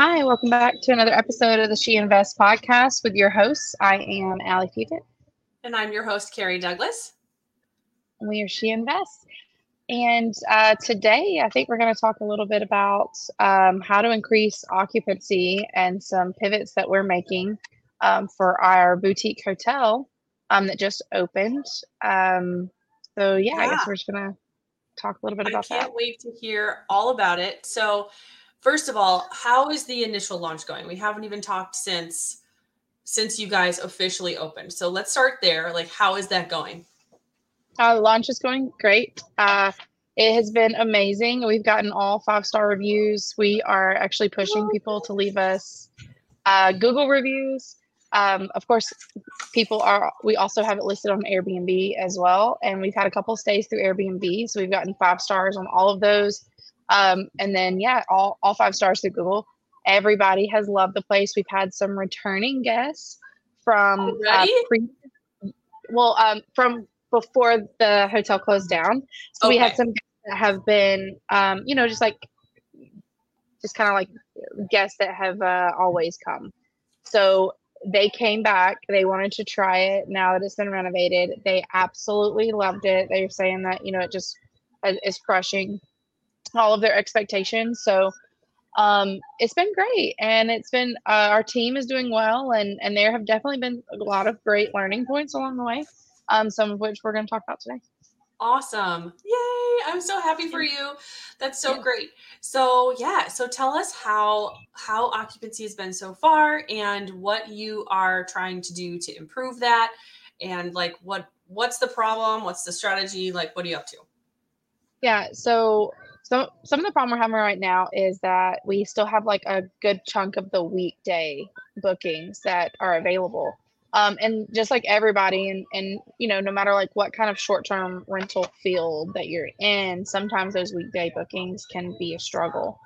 Hi, welcome back to another episode of the She Invest podcast with your hosts. I am Allie Fugit. And I'm your host, Carrie Douglas. We are She Invest. And uh, today, I think we're going to talk a little bit about um, how to increase occupancy and some pivots that we're making um, for our boutique hotel um, that just opened. Um, so, yeah, yeah, I guess we're just going to talk a little bit about that. I can't wait to hear all about it. So, first of all, how is the initial launch going? We haven't even talked since since you guys officially opened. So let's start there. Like, how is that going? Uh, launch is going great. Uh, it has been amazing. We've gotten all five star reviews. We are actually pushing people to leave us uh, Google reviews. Um, of course, people are. We also have it listed on Airbnb as well, and we've had a couple stays through Airbnb, so we've gotten five stars on all of those. Um, and then yeah, all all five stars through Google. Everybody has loved the place. We've had some returning guests from uh, pre- well, um, from before the hotel closed down. So okay. we had some that have been, um, you know, just like, just kind of like guests that have uh, always come. So they came back. They wanted to try it now that it's been renovated. They absolutely loved it. They're saying that, you know, it just is crushing all of their expectations. So um, it's been great, and it's been uh, our team is doing well, and and there have definitely been a lot of great learning points along the way. Um, some of which we're going to talk about today. Awesome. Yay. I'm so happy for you. That's so yeah. great. So, yeah, so tell us how how occupancy has been so far and what you are trying to do to improve that and like what what's the problem? What's the strategy? Like what are you up to? Yeah, so some some of the problem we're having right now is that we still have like a good chunk of the weekday bookings that are available. Um, and just like everybody and and you know no matter like what kind of short-term rental field that you're in sometimes those weekday bookings can be a struggle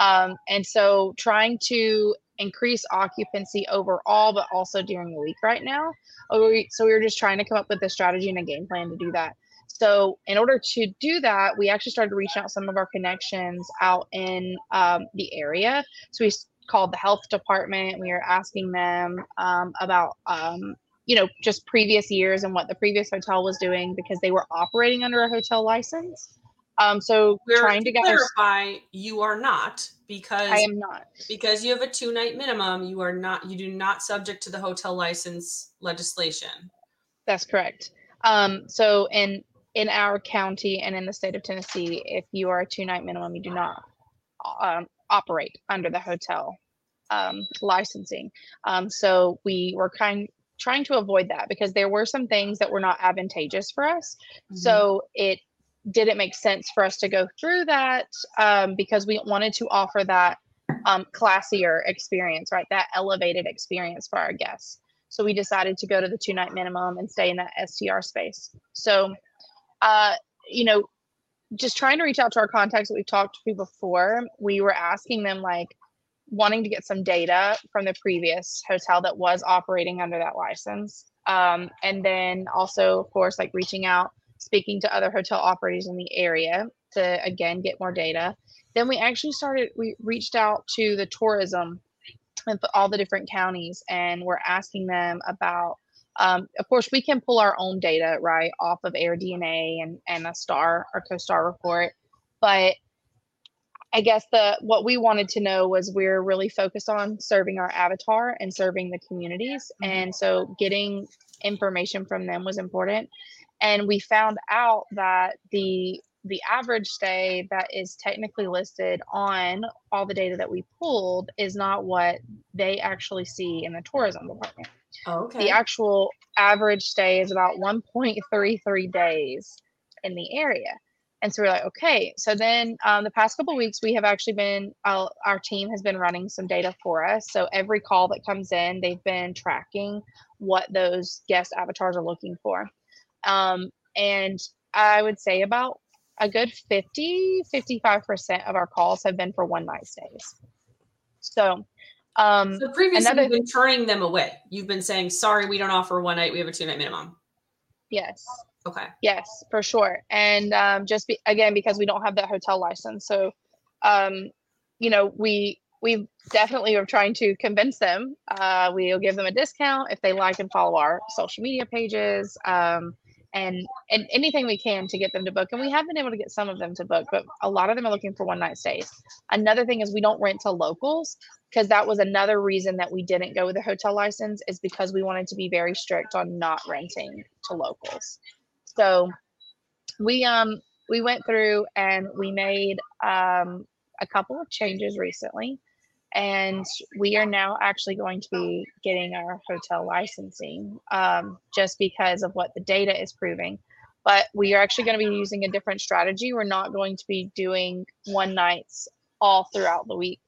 um, and so trying to increase occupancy overall but also during the week right now so we were just trying to come up with a strategy and a game plan to do that so, in order to do that, we actually started reaching out some of our connections out in um, the area. So, we called the health department. We were asking them um, about, um, you know, just previous years and what the previous hotel was doing because they were operating under a hotel license. Um, so, we're trying to, to clarify, you are not because I am not because you have a two night minimum. You are not. You do not subject to the hotel license legislation. That's correct. Um, so, and in our county and in the state of Tennessee, if you are a two night minimum, you do not um, operate under the hotel um, licensing. Um, so we were kind trying to avoid that because there were some things that were not advantageous for us. Mm-hmm. So it didn't make sense for us to go through that um, because we wanted to offer that um, classier experience, right? That elevated experience for our guests. So we decided to go to the two night minimum and stay in that STR space. So uh, you know, just trying to reach out to our contacts that we've talked to before, we were asking them like wanting to get some data from the previous hotel that was operating under that license. Um, and then also, of course, like reaching out, speaking to other hotel operators in the area to again get more data. Then we actually started, we reached out to the tourism and all the different counties and we're asking them about um, of course, we can pull our own data right off of AirDNA and and a star or CoStar report, but I guess the what we wanted to know was we're really focused on serving our avatar and serving the communities, mm-hmm. and so getting information from them was important. And we found out that the the average stay that is technically listed on all the data that we pulled is not what they actually see in the tourism department. Oh, okay. The actual average stay is about 1.33 days in the area. And so we're like, okay. So then um, the past couple weeks, we have actually been, uh, our team has been running some data for us. So every call that comes in, they've been tracking what those guest avatars are looking for. Um, and I would say about a good 50, 55% of our calls have been for one night stays. So um, so previously, another, you've been turning them away. You've been saying, "Sorry, we don't offer one night. We have a two night minimum." Yes. Okay. Yes, for sure. And um, just be, again because we don't have that hotel license, so um, you know we we definitely are trying to convince them. Uh, we'll give them a discount if they like and follow our social media pages. Um, and and anything we can to get them to book and we have been able to get some of them to book but a lot of them are looking for one night stays. Another thing is we don't rent to locals because that was another reason that we didn't go with a hotel license is because we wanted to be very strict on not renting to locals. So we um we went through and we made um a couple of changes recently and we are now actually going to be getting our hotel licensing um, just because of what the data is proving. But we are actually going to be using a different strategy. We're not going to be doing one nights all throughout the week.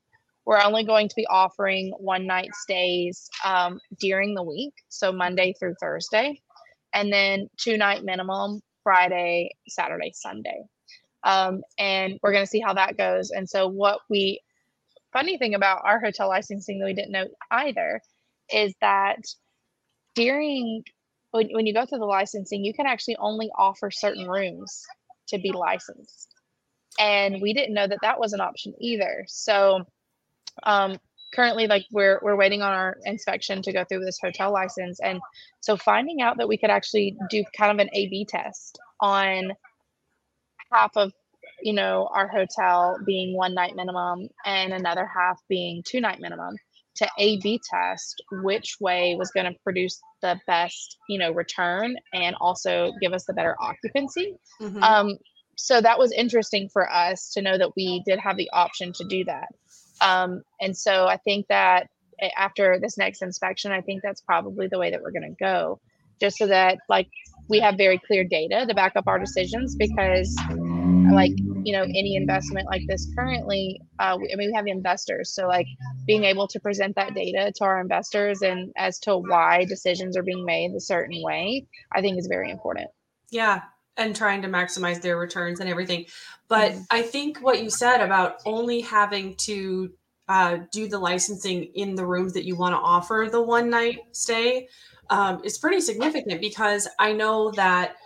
We're only going to be offering one night stays um, during the week so monday through thursday and then two night minimum friday saturday sunday. Um, and we're going to see how that goes. And so what we funny thing about our hotel licensing that we didn't know either is that during when, when you go through the licensing, you can actually only offer certain rooms to be licensed. And we didn't know that that was an option either. So um, currently, like we're we're waiting on our inspection to go through this hotel license, and so finding out that we could actually do kind of an A/B test on half of you know, our hotel being one night minimum and another half being two night minimum to A B test which way was going to produce the best, you know, return and also give us the better occupancy. Mm-hmm. Um, so that was interesting for us to know that we did have the option to do that. Um, and so I think that after this next inspection, I think that's probably the way that we're going to go, just so that like we have very clear data to back up our decisions because like you know any investment like this currently uh, i mean we have investors. So like being able to present that data to our investors and as to why decisions are being made a certain way i think is very important. Yeah and trying to maximize their returns and everything. But mm-hmm. i think what you said about only having to uh, do the licensing in the rooms that you want to offer the one night stay um, is pretty significant because i know that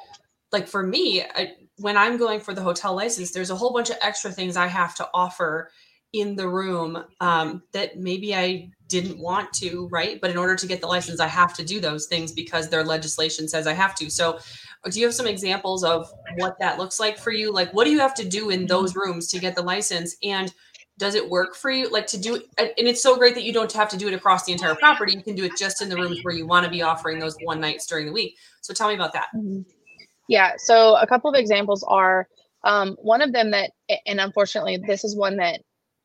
like for me I, when I'm going for the hotel license, there's a whole bunch of extra things I have to offer in the room um, that maybe I didn't want to, right? But in order to get the license, I have to do those things because their legislation says I have to. So, do you have some examples of what that looks like for you? Like, what do you have to do in those rooms to get the license? And does it work for you? Like, to do and it's so great that you don't have to do it across the entire property. You can do it just in the rooms where you want to be offering those one nights during the week. So, tell me about that. Mm-hmm. Yeah. So a couple of examples are um, one of them that, and unfortunately, this is one that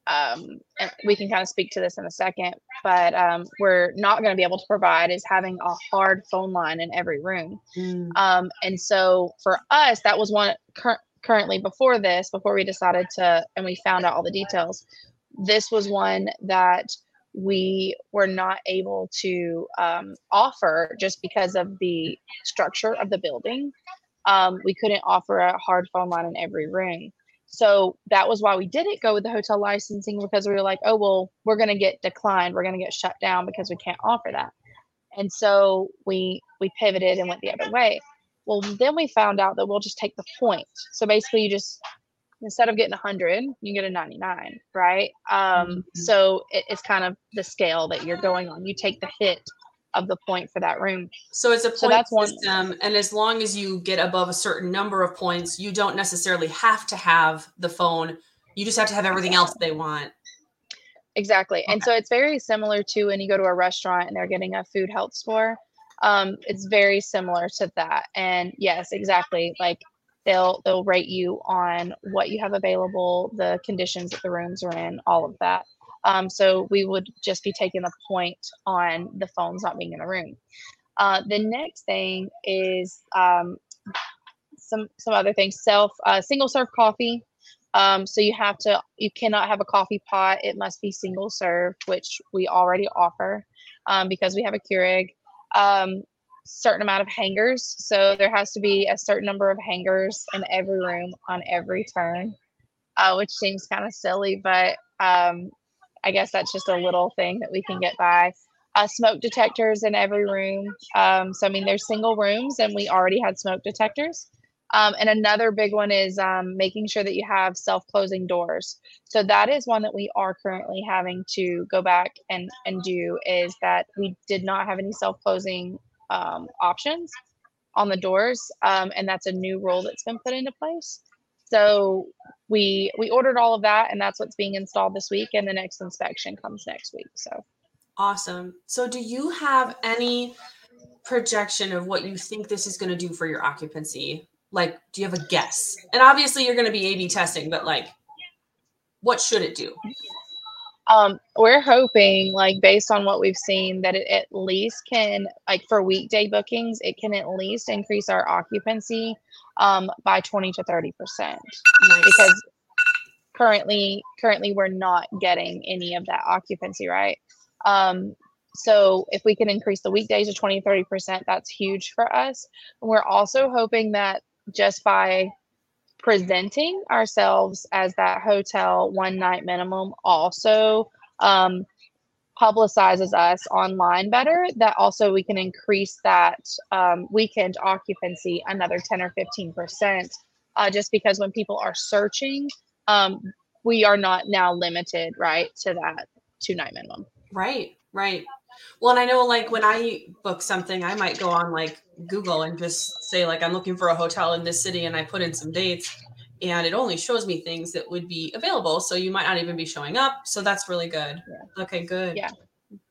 um, we can kind of speak to this in a second, but um, we're not going to be able to provide is having a hard phone line in every room. Mm. Um, and so for us, that was one cur- currently before this, before we decided to, and we found out all the details. This was one that we were not able to um, offer just because of the structure of the building um, we couldn't offer a hard phone line in every room. So that was why we didn't go with the hotel licensing because we were like, oh, well, we're going to get declined. We're going to get shut down because we can't offer that. And so we we pivoted and went the other way. Well, then we found out that we'll just take the point. So basically, you just instead of getting 100, you get a 99, right? Um, mm-hmm. So it, it's kind of the scale that you're going on. You take the hit of the point for that room. So it's a point so that's system, one. and as long as you get above a certain number of points, you don't necessarily have to have the phone. You just have to have everything else they want. Exactly, okay. and so it's very similar to when you go to a restaurant and they're getting a food health score. Um, it's very similar to that, and yes, exactly. Like they'll they'll rate you on what you have available, the conditions that the rooms are in, all of that. Um, so we would just be taking the point on the phones not being in the room. Uh, the next thing is um, some some other things. Self uh, single serve coffee. Um, so you have to you cannot have a coffee pot. It must be single serve, which we already offer um, because we have a Keurig. Um, certain amount of hangers. So there has to be a certain number of hangers in every room on every turn, uh, which seems kind of silly, but um, I guess that's just a little thing that we can get by. Uh, smoke detectors in every room. Um, so I mean, there's single rooms, and we already had smoke detectors. Um, and another big one is um, making sure that you have self closing doors. So that is one that we are currently having to go back and, and do is that we did not have any self closing um, options on the doors. Um, and that's a new rule that's been put into place. So we we ordered all of that and that's what's being installed this week and the next inspection comes next week. So awesome. So do you have any projection of what you think this is going to do for your occupancy? Like, do you have a guess? And obviously, you're going to be A/B testing, but like, what should it do? Um, we're hoping, like, based on what we've seen, that it at least can, like, for weekday bookings, it can at least increase our occupancy um, by 20 to 30 percent. Nice. Because currently, currently, we're not getting any of that occupancy, right? Um, so if we can increase the weekdays to 20 30% that's huge for us and we're also hoping that just by presenting ourselves as that hotel one night minimum also um, publicizes us online better that also we can increase that um, weekend occupancy another 10 or 15 percent uh, just because when people are searching um, we are not now limited right to that two night minimum. Right right well, and I know like when I book something, I might go on like Google and just say like I'm looking for a hotel in this city and I put in some dates and it only shows me things that would be available. So you might not even be showing up. So that's really good. Yeah. Okay, good. Yeah.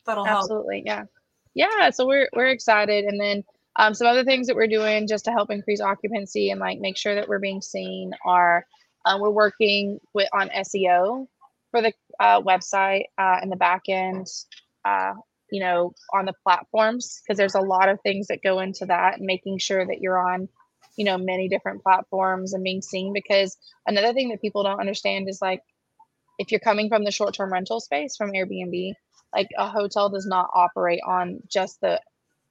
That'll Absolutely. help. Absolutely. Yeah. Yeah. So we're we're excited. And then um, some other things that we're doing just to help increase occupancy and like make sure that we're being seen are uh, we're working with on SEO for the uh, website uh, in the back end. Uh, you know, on the platforms because there's a lot of things that go into that and making sure that you're on, you know, many different platforms and being seen. Because another thing that people don't understand is like if you're coming from the short term rental space from Airbnb, like a hotel does not operate on just the,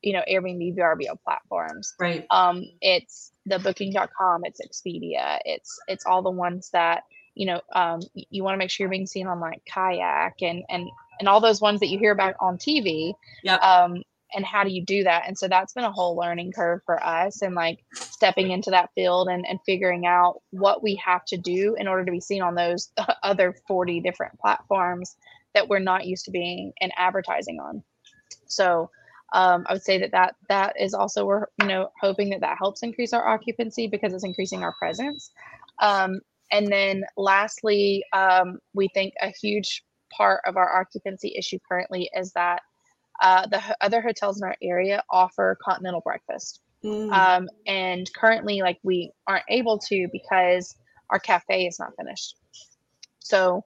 you know, Airbnb VRBO platforms. Right. Um, it's the booking.com, it's Expedia, it's it's all the ones that, you know, um, you want to make sure you're being seen on like kayak and and and all those ones that you hear about on TV. Yep. Um, and how do you do that? And so that's been a whole learning curve for us and like stepping into that field and, and figuring out what we have to do in order to be seen on those other 40 different platforms that we're not used to being and advertising on. So um, I would say that, that that is also we're you know hoping that that helps increase our occupancy because it's increasing our presence. Um, and then lastly, um, we think a huge part of our occupancy issue currently is that uh, the other hotels in our area offer continental breakfast. Mm. Um, and currently, like, we aren't able to because our cafe is not finished. So,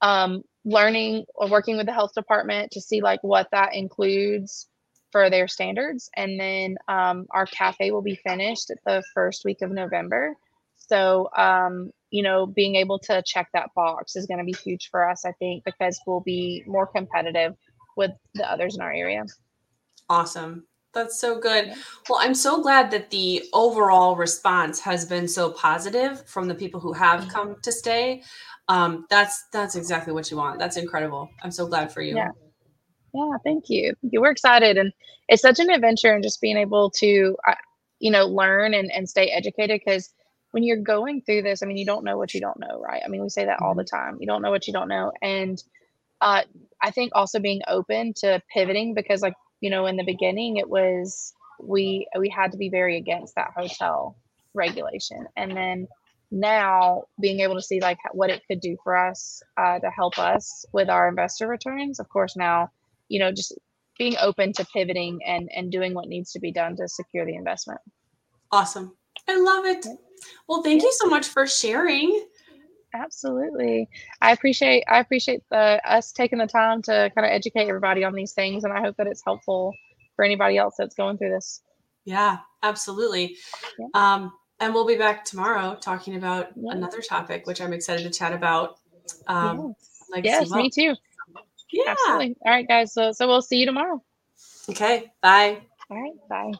um, learning or working with the health department to see like what that includes for their standards. And then um, our cafe will be finished at the first week of November. So, um, you know, being able to check that box is going to be huge for us, I think, because we'll be more competitive with the others in our area. Awesome. That's so good. Well, I'm so glad that the overall response has been so positive from the people who have mm-hmm. come to stay. Um, that's that's exactly what you want. That's incredible. I'm so glad for you. Yeah. Yeah, thank you. Thank you. We're excited, and it's such an adventure, and just being able to, uh, you know, learn and, and stay educated because when you're going through this, I mean, you don't know what you don't know, right? I mean, we say that all the mm-hmm. time. You don't know what you don't know. And uh, I think also being open to pivoting because, like, you know, in the beginning, it was we we had to be very against that hotel regulation, and then now being able to see like what it could do for us uh, to help us with our investor returns. Of course, now you know just being open to pivoting and and doing what needs to be done to secure the investment. Awesome. I love it. Well, thank you so much for sharing. Absolutely. I appreciate I appreciate the us taking the time to kind of educate everybody on these things and I hope that it's helpful for anybody else that's going through this. Yeah, absolutely. Yeah. Um and we'll be back tomorrow talking about yeah. another topic which I'm excited to chat about. Um yes, yes me too. Yeah. Absolutely. All right guys, so so we'll see you tomorrow. Okay, bye. All right, bye.